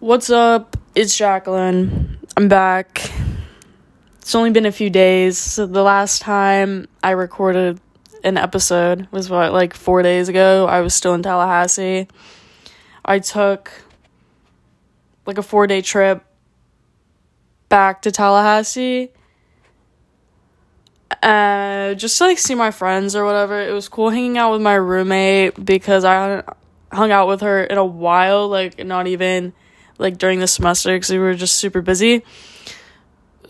What's up? It's Jacqueline. I'm back. It's only been a few days. So the last time I recorded an episode was what, like four days ago. I was still in Tallahassee. I took like a four day trip back to Tallahassee. Uh, just to like see my friends or whatever. It was cool hanging out with my roommate because I hung out with her in a while, like not even like during the semester because we were just super busy.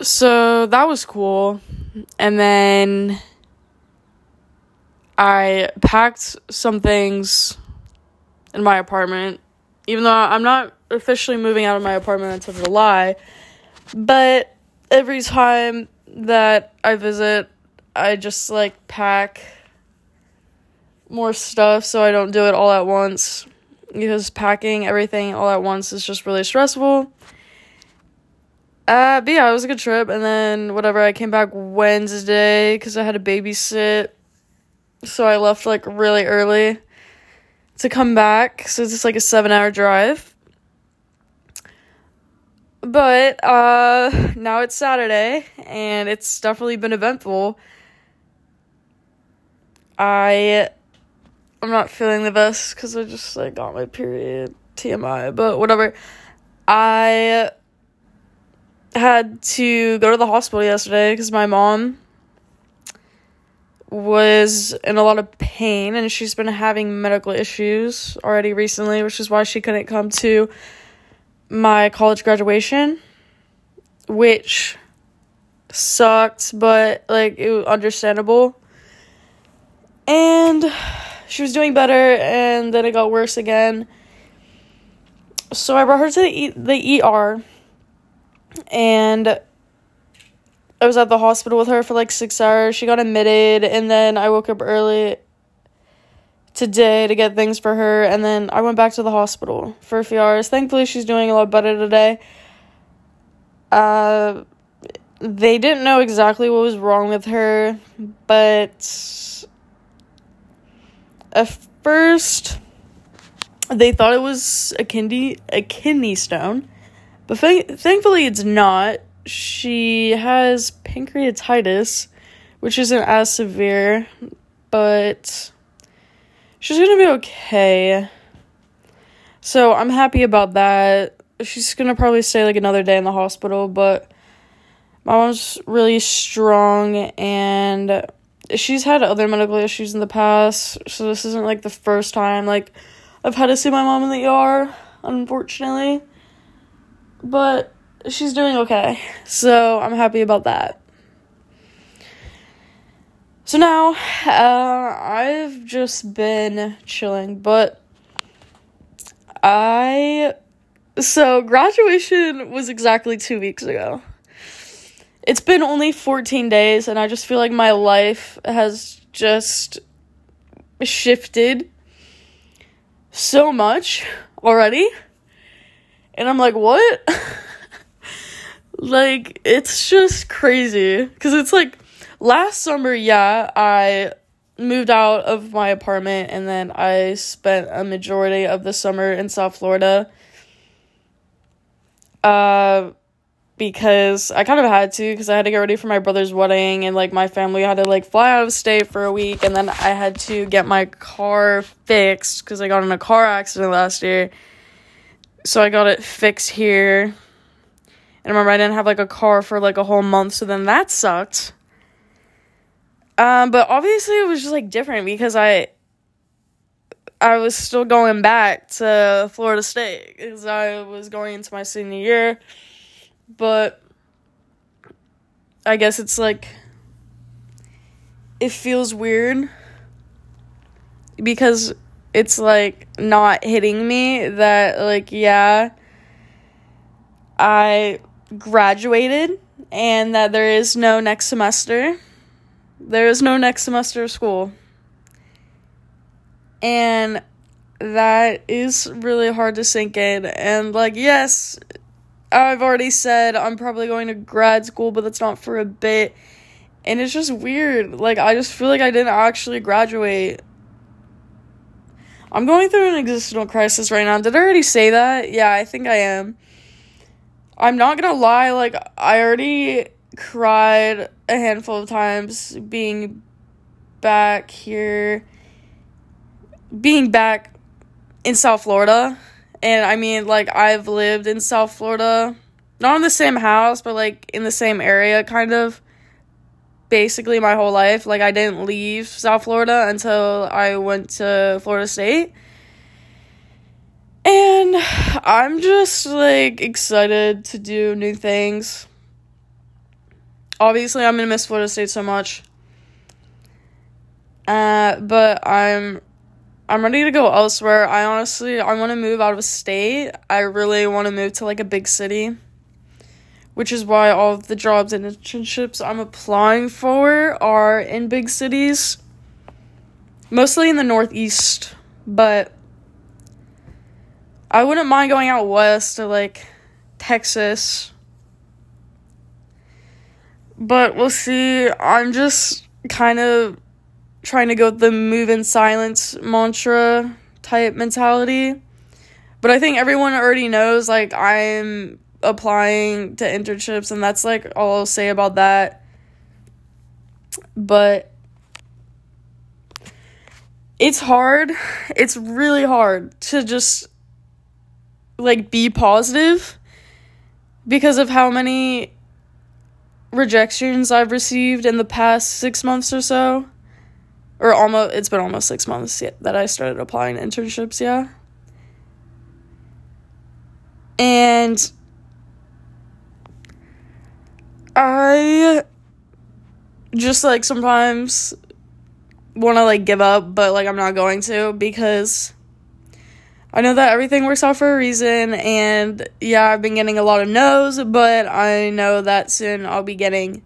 So that was cool. And then I packed some things in my apartment, even though I'm not officially moving out of my apartment until July. But every time that I visit, I just like pack more stuff so I don't do it all at once because packing everything all at once is just really stressful. Uh, but yeah, it was a good trip. And then whatever, I came back Wednesday because I had to babysit. So I left like really early to come back. So it's just like a seven hour drive. But uh, now it's Saturday and it's definitely been eventful. I I'm not feeling the best because I just like got my period TMI, but whatever. I had to go to the hospital yesterday because my mom was in a lot of pain and she's been having medical issues already recently, which is why she couldn't come to my college graduation, which sucked, but like it was understandable. And she was doing better and then it got worse again. So I brought her to the, e- the ER and I was at the hospital with her for like six hours. She got admitted and then I woke up early today to get things for her and then I went back to the hospital for a few hours. Thankfully she's doing a lot better today. Uh they didn't know exactly what was wrong with her, but at first they thought it was a kidney a kidney stone, but th- thankfully it's not. She has pancreatitis, which isn't as severe, but she's gonna be okay. So I'm happy about that. She's gonna probably stay like another day in the hospital, but my mom's really strong and she's had other medical issues in the past, so this isn't like the first time like I've had to see my mom in the ER, unfortunately. But she's doing okay. So I'm happy about that. So now, uh, I've just been chilling, but I. So, graduation was exactly two weeks ago it's been only 14 days and I just feel like my life has just shifted so much already. And I'm like, what? like, it's just crazy. Because it's like, last summer, yeah, I moved out of my apartment and then I spent a majority of the summer in South Florida. Uh, because I kind of had to because I had to get ready for my brother's wedding and like my family had to like fly out of state for a week and then I had to get my car fixed because I got in a car accident last year. So I got it fixed here. And remember I didn't have like a car for like a whole month, so then that sucked. Um, but obviously it was just like different because I I was still going back to Florida State because I was going into my senior year but I guess it's like it feels weird because it's like not hitting me that like yeah I graduated and that there is no next semester. There is no next semester of school. And that is really hard to sink in. And like, yes, I've already said I'm probably going to grad school, but that's not for a bit. And it's just weird. Like, I just feel like I didn't actually graduate. I'm going through an existential crisis right now. Did I already say that? Yeah, I think I am. I'm not gonna lie, like, I already cried a handful of times being back here, being back in South Florida. And I mean, like, I've lived in South Florida, not in the same house, but like in the same area, kind of basically my whole life. Like I didn't leave South Florida until I went to Florida State. And I'm just like excited to do new things. Obviously, I'm to miss Florida State so much. Uh, but I'm I'm ready to go elsewhere. I honestly I want to move out of a state. I really want to move to like a big city which is why all the jobs and internships I'm applying for are in big cities, mostly in the Northeast, but I wouldn't mind going out west to like Texas. But we'll see. I'm just kind of trying to go with the move in silence mantra type mentality. But I think everyone already knows like I'm applying to internships and that's like all I'll say about that. But it's hard. It's really hard to just like be positive because of how many rejections I've received in the past 6 months or so. Or almost it's been almost 6 months that I started applying internships, yeah. And I just like sometimes want to like give up, but like I'm not going to because I know that everything works out for a reason. And yeah, I've been getting a lot of no's, but I know that soon I'll be getting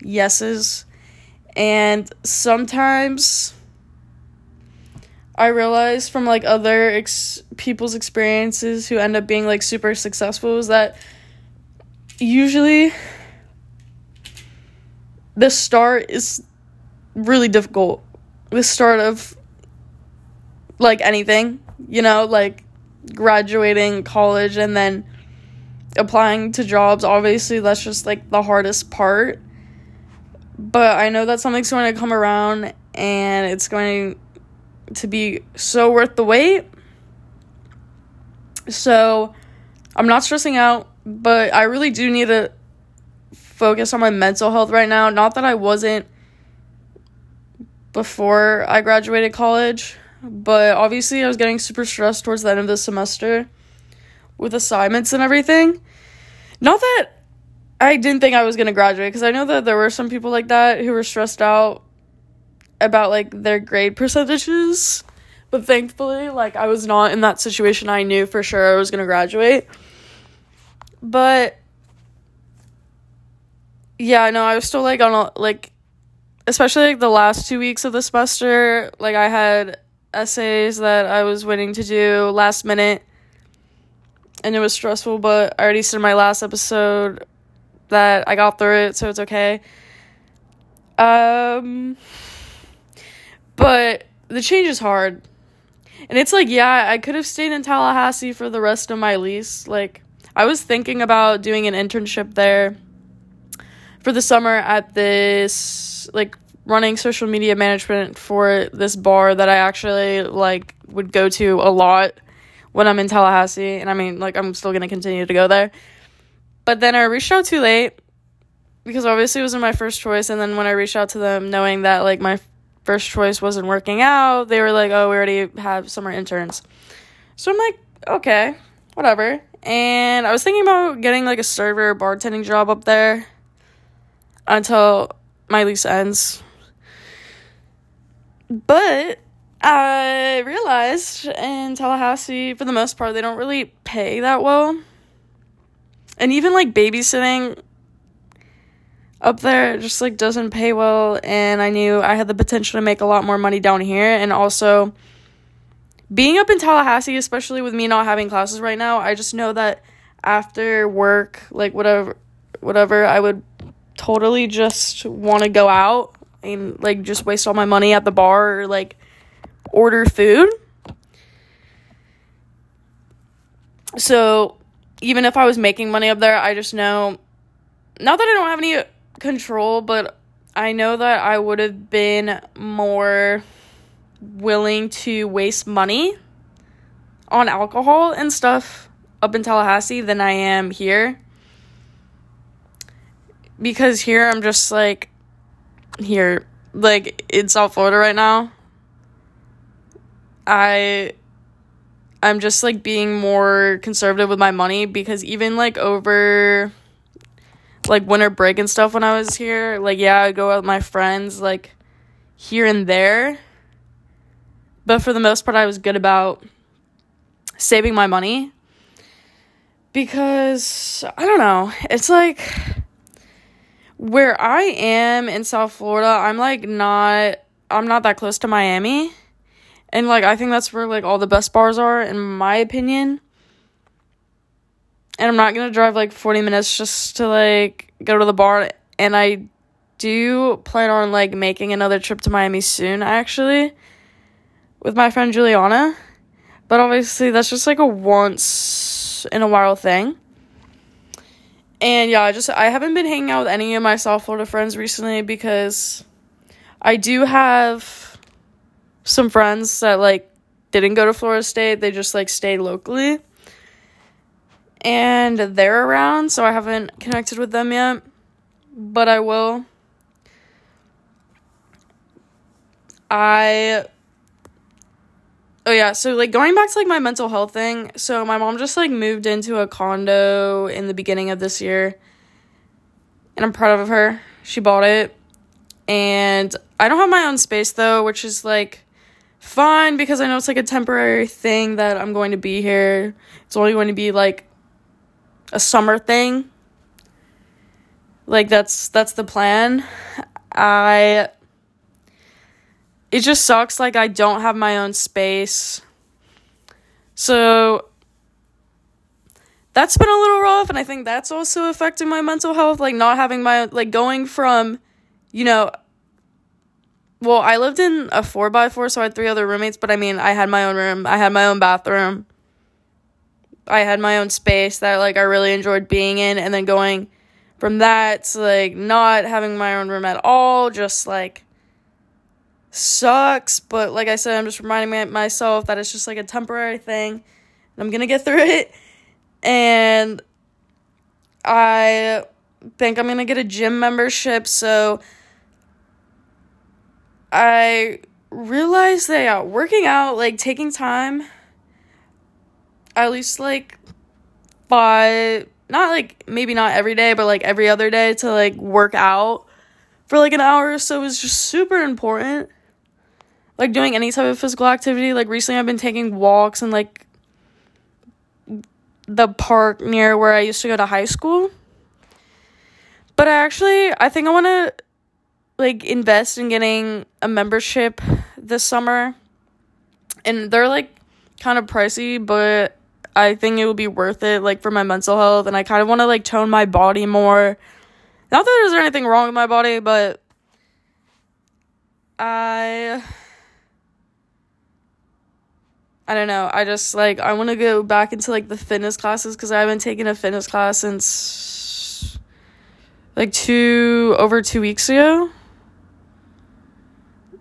yeses. And sometimes I realize from like other ex- people's experiences who end up being like super successful is that usually the start is really difficult. The start of like anything, you know, like graduating college and then applying to jobs. Obviously, that's just like the hardest part. But I know that something's going to come around and it's going to be so worth the wait. So I'm not stressing out, but I really do need to focus on my mental health right now. Not that I wasn't before I graduated college, but obviously I was getting super stressed towards the end of the semester with assignments and everything. Not that I didn't think I was going to graduate because I know that there were some people like that who were stressed out about like their grade percentages. But thankfully, like I was not in that situation. I knew for sure I was going to graduate. But yeah, no, I was still like on a like especially like the last two weeks of the semester, like I had essays that I was waiting to do last minute and it was stressful, but I already said in my last episode that I got through it, so it's okay. Um but the change is hard. And it's like, yeah, I could have stayed in Tallahassee for the rest of my lease. Like I was thinking about doing an internship there for the summer at this like running social media management for this bar that I actually like would go to a lot when I'm in Tallahassee and I mean like I'm still going to continue to go there. But then I reached out too late because obviously it wasn't my first choice and then when I reached out to them knowing that like my first choice wasn't working out, they were like, "Oh, we already have summer interns." So I'm like, "Okay, whatever." And I was thinking about getting like a server bartending job up there until my lease ends. But I realized in Tallahassee, for the most part, they don't really pay that well. And even like babysitting up there just like doesn't pay well and I knew I had the potential to make a lot more money down here and also being up in Tallahassee especially with me not having classes right now, I just know that after work, like whatever whatever, I would totally just want to go out and like just waste all my money at the bar or like order food. So even if I was making money up there, I just know not that I don't have any control, but I know that I would have been more willing to waste money on alcohol and stuff up in Tallahassee than I am here. Because here I'm just like here like in South Florida right now. I I'm just like being more conservative with my money because even like over like winter break and stuff when I was here, like yeah, I go out with my friends like here and there. But for the most part I was good about saving my money because I don't know. It's like where I am in South Florida, I'm like not I'm not that close to Miami. And like I think that's where like all the best bars are in my opinion. And I'm not going to drive like 40 minutes just to like go to the bar and I do plan on like making another trip to Miami soon actually with my friend Juliana. But obviously that's just like a once in a while thing. And yeah, I just I haven't been hanging out with any of my South Florida friends recently because I do have some friends that like didn't go to Florida State. They just like stayed locally. And they're around, so I haven't connected with them yet, but I will. I Oh yeah, so like going back to like my mental health thing. So my mom just like moved into a condo in the beginning of this year. And I'm proud of her. She bought it. And I don't have my own space though, which is like fine because I know it's like a temporary thing that I'm going to be here. It's only going to be like a summer thing. Like that's that's the plan. I it just sucks like I don't have my own space. So that's been a little rough and I think that's also affecting my mental health like not having my like going from you know well, I lived in a 4 by 4 so I had three other roommates, but I mean, I had my own room. I had my own bathroom. I had my own space that like I really enjoyed being in and then going from that to like not having my own room at all, just like sucks, but like I said, I'm just reminding myself that it's just like a temporary thing. I'm gonna get through it. And I think I'm gonna get a gym membership, so I realized that yeah, working out, like taking time, at least like by not like maybe not every day, but like every other day to like work out for like an hour or so is just super important like doing any type of physical activity. Like recently I've been taking walks in like the park near where I used to go to high school. But I actually I think I want to like invest in getting a membership this summer. And they're like kind of pricey, but I think it would be worth it like for my mental health and I kind of want to like tone my body more. Not that there's anything wrong with my body, but I I don't know. I just like I want to go back into like the fitness classes because I haven't taken a fitness class since like two over two weeks ago.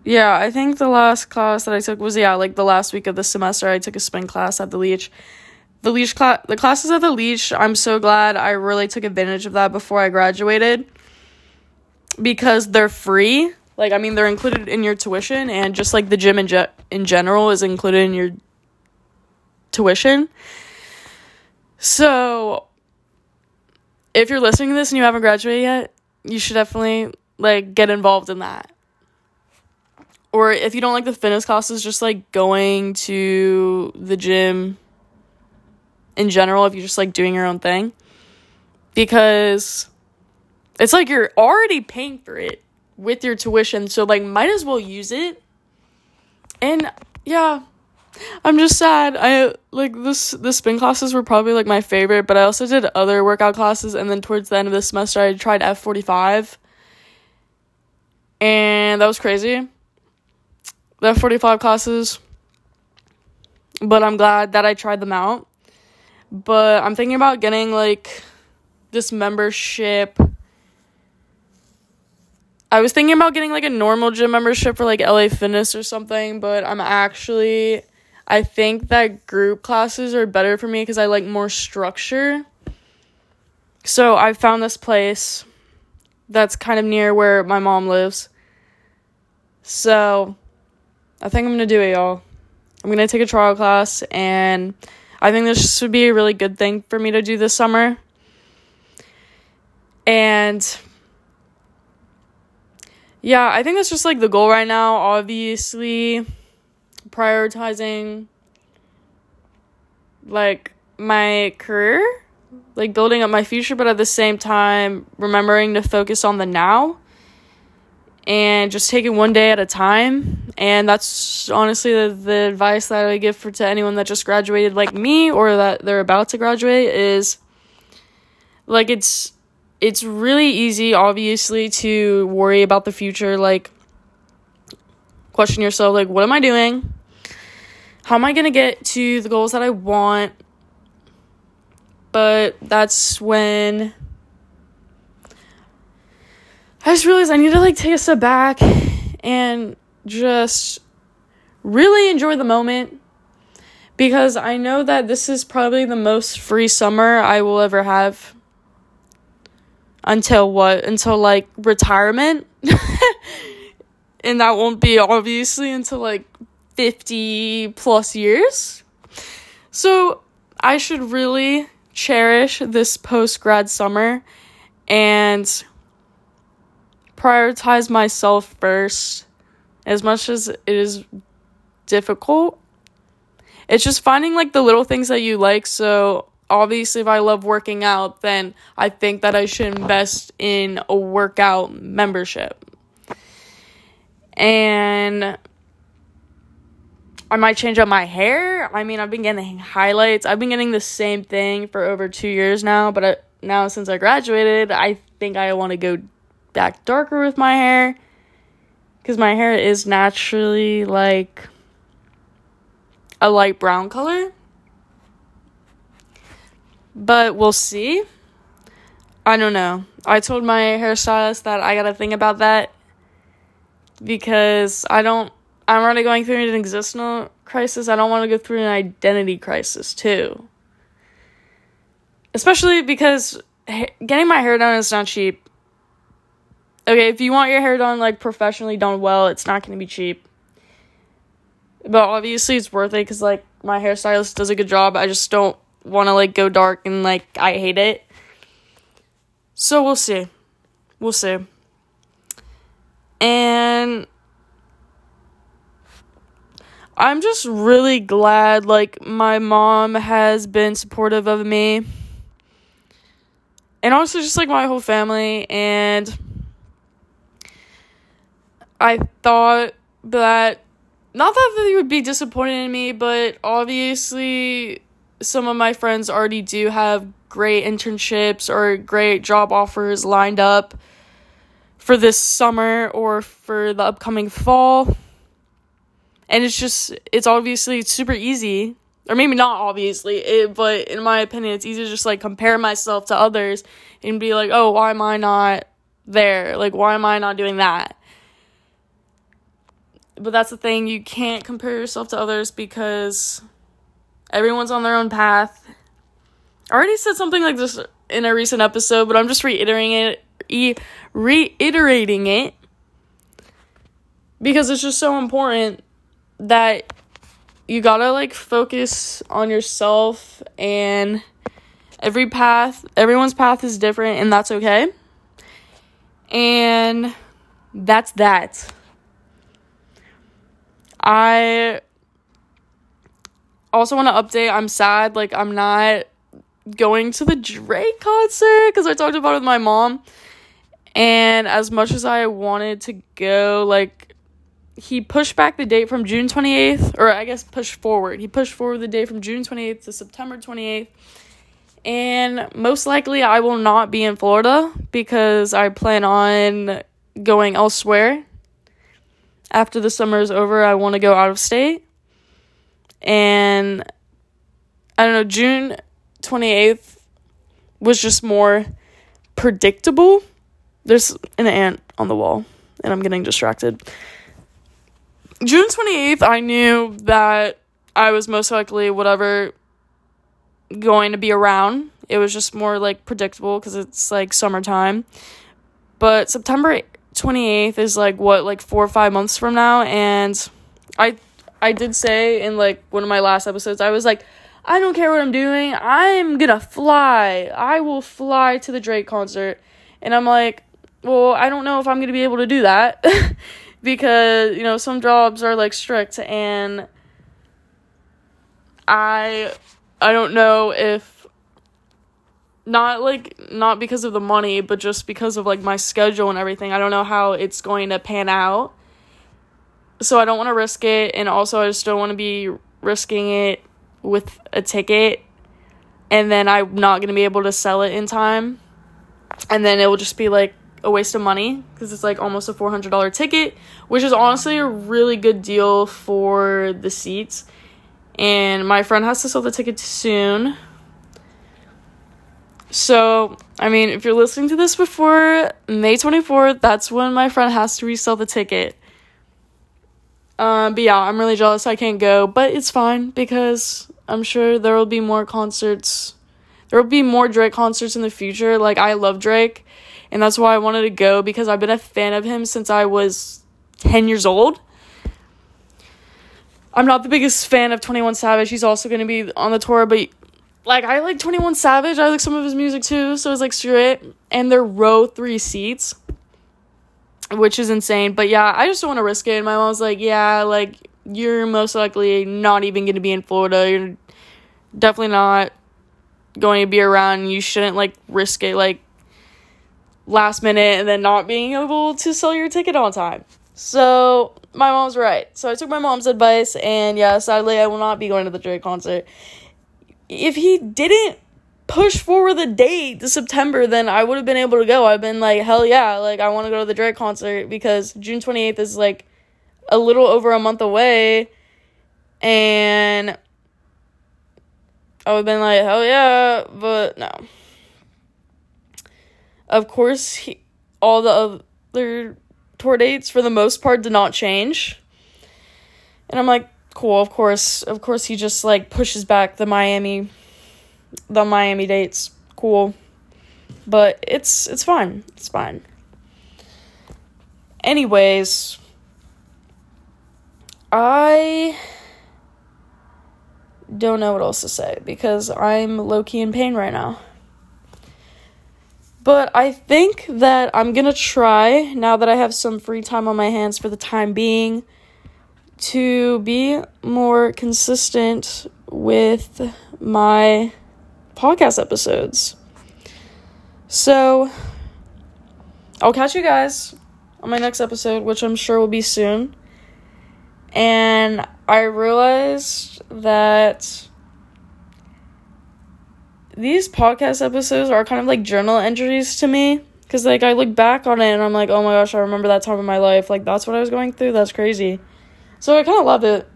Yeah, I think the last class that I took was yeah like the last week of the semester. I took a spin class at the Leach. The Leach class, the classes at the Leach. I'm so glad I really took advantage of that before I graduated because they're free. Like I mean, they're included in your tuition, and just like the gym in ge- in general is included in your tuition. So, if you're listening to this and you haven't graduated yet, you should definitely like get involved in that. Or if you don't like the fitness classes, just like going to the gym in general, if you're just like doing your own thing. Because it's like you're already paying for it with your tuition, so like might as well use it. And yeah, I'm just sad. I like this the spin classes were probably like my favorite, but I also did other workout classes and then towards the end of the semester I tried F45. And that was crazy. The F45 classes. But I'm glad that I tried them out. but I'm thinking about getting like this membership. I was thinking about getting like a normal gym membership for like LA Fitness or something, but I'm actually I think that group classes are better for me because I like more structure. So I found this place that's kind of near where my mom lives. So I think I'm gonna do it, y'all. I'm gonna take a trial class, and I think this would be a really good thing for me to do this summer. And yeah, I think that's just like the goal right now. Obviously, prioritizing like my career, like building up my future, but at the same time, remembering to focus on the now and just take it one day at a time. And that's honestly the, the advice that I give for to anyone that just graduated like me or that they're about to graduate is like it's it's really easy obviously to worry about the future like question yourself like what am I doing? How am I going to get to the goals that I want? But that's when I just realized I need to like take a step back and just really enjoy the moment because I know that this is probably the most free summer I will ever have until what? Until like retirement. and that won't be obviously until like 50 plus years. So I should really cherish this post grad summer and prioritize myself first as much as it is difficult. It's just finding like the little things that you like. So, obviously, if I love working out, then I think that I should invest in a workout membership. And I might change up my hair. I mean, I've been getting highlights. I've been getting the same thing for over two years now, but I, now since I graduated, I think I want to go back darker with my hair because my hair is naturally like a light brown color. But we'll see. I don't know. I told my hairstylist that I gotta think about that because I don't. I'm already going through an existential crisis. I don't want to go through an identity crisis too. Especially because getting my hair done is not cheap. Okay, if you want your hair done like professionally done well, it's not going to be cheap. But obviously it's worth it cuz like my hairstylist does a good job. I just don't want to like go dark and like I hate it. So we'll see. We'll see. And I'm just really glad like my mom has been supportive of me. And also just like my whole family and I thought that not that they would be disappointed in me, but obviously some of my friends already do have great internships or great job offers lined up for this summer or for the upcoming fall. And it's just it's obviously super easy. Or maybe not obviously, it, but in my opinion, it's easy to just like compare myself to others and be like, oh, why am I not there? Like, why am I not doing that? But that's the thing, you can't compare yourself to others because everyone's on their own path. I already said something like this in a recent episode, but I'm just reiterating it, e- reiterating it because it's just so important that you gotta like focus on yourself and every path everyone's path is different and that's okay and that's that I also want to update. I'm sad. Like, I'm not going to the Drake concert because I talked about it with my mom. And as much as I wanted to go, like, he pushed back the date from June 28th, or I guess pushed forward. He pushed forward the date from June 28th to September 28th. And most likely I will not be in Florida because I plan on going elsewhere after the summer is over, I want to go out of state. And I don't know, June 28th was just more predictable. There's an ant on the wall, and I'm getting distracted. June 28th, I knew that I was most likely whatever going to be around. It was just more like predictable because it's like summertime. But September 28th is like what, like four or five months from now. And I I did say in like one of my last episodes, I was like, I don't care what I'm doing. I'm gonna fly. I will fly to the Drake concert. And I'm like, well, I don't know if I'm gonna be able to do that because, you know, some jobs are like strict and I I don't know if not like not because of the money, but just because of like my schedule and everything. I don't know how it's going to pan out. So I don't want to risk it and also I just don't want to be risking it with a ticket and then I'm not going to be able to sell it in time. And then it will just be like a waste of money because it's like almost a $400 ticket, which is honestly a really good deal for the seats. And my friend has to sell the ticket soon. So, I mean, if you're listening to this before May 24th, that's when my friend has to resell the ticket. Um, but yeah, I'm really jealous I can't go, but it's fine because I'm sure there will be more concerts. There will be more Drake concerts in the future. Like, I love Drake, and that's why I wanted to go because I've been a fan of him since I was 10 years old. I'm not the biggest fan of 21 Savage. He's also going to be on the tour, but like I like 21 Savage. I like some of his music too, so it's like screw it. And they're row 3 seats which is insane. But yeah, I just don't want to risk it. And my mom's like, yeah, like you're most likely not even going to be in Florida. You're definitely not going to be around. You shouldn't like risk it like last minute and then not being able to sell your ticket on time. So my mom's right. So I took my mom's advice, and yeah, sadly, I will not be going to the Drake concert. If he didn't push forward the date to September, then I would have been able to go. I've been like, hell yeah, like I want to go to the Drake concert because June 28th is like a little over a month away. And I would have been like, hell yeah, but no. Of course, he, all the other tour dates for the most part did not change. And I'm like, cool, of course, of course he just like pushes back the Miami the Miami dates. Cool. But it's it's fine. It's fine. Anyways, I don't know what else to say because I'm low key in pain right now. But I think that I'm gonna try, now that I have some free time on my hands for the time being, to be more consistent with my podcast episodes. So, I'll catch you guys on my next episode, which I'm sure will be soon. And I realized that these podcast episodes are kind of like journal entries to me. Because, like, I look back on it and I'm like, oh my gosh, I remember that time in my life. Like, that's what I was going through. That's crazy. So, I kind of love it.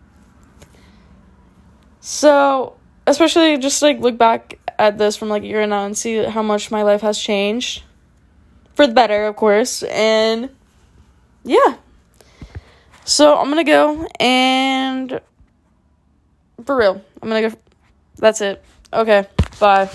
So, especially just like look back at this from like a year now and see how much my life has changed for the better, of course. And yeah. So I'm gonna go and for real, I'm gonna go. That's it. Okay, bye.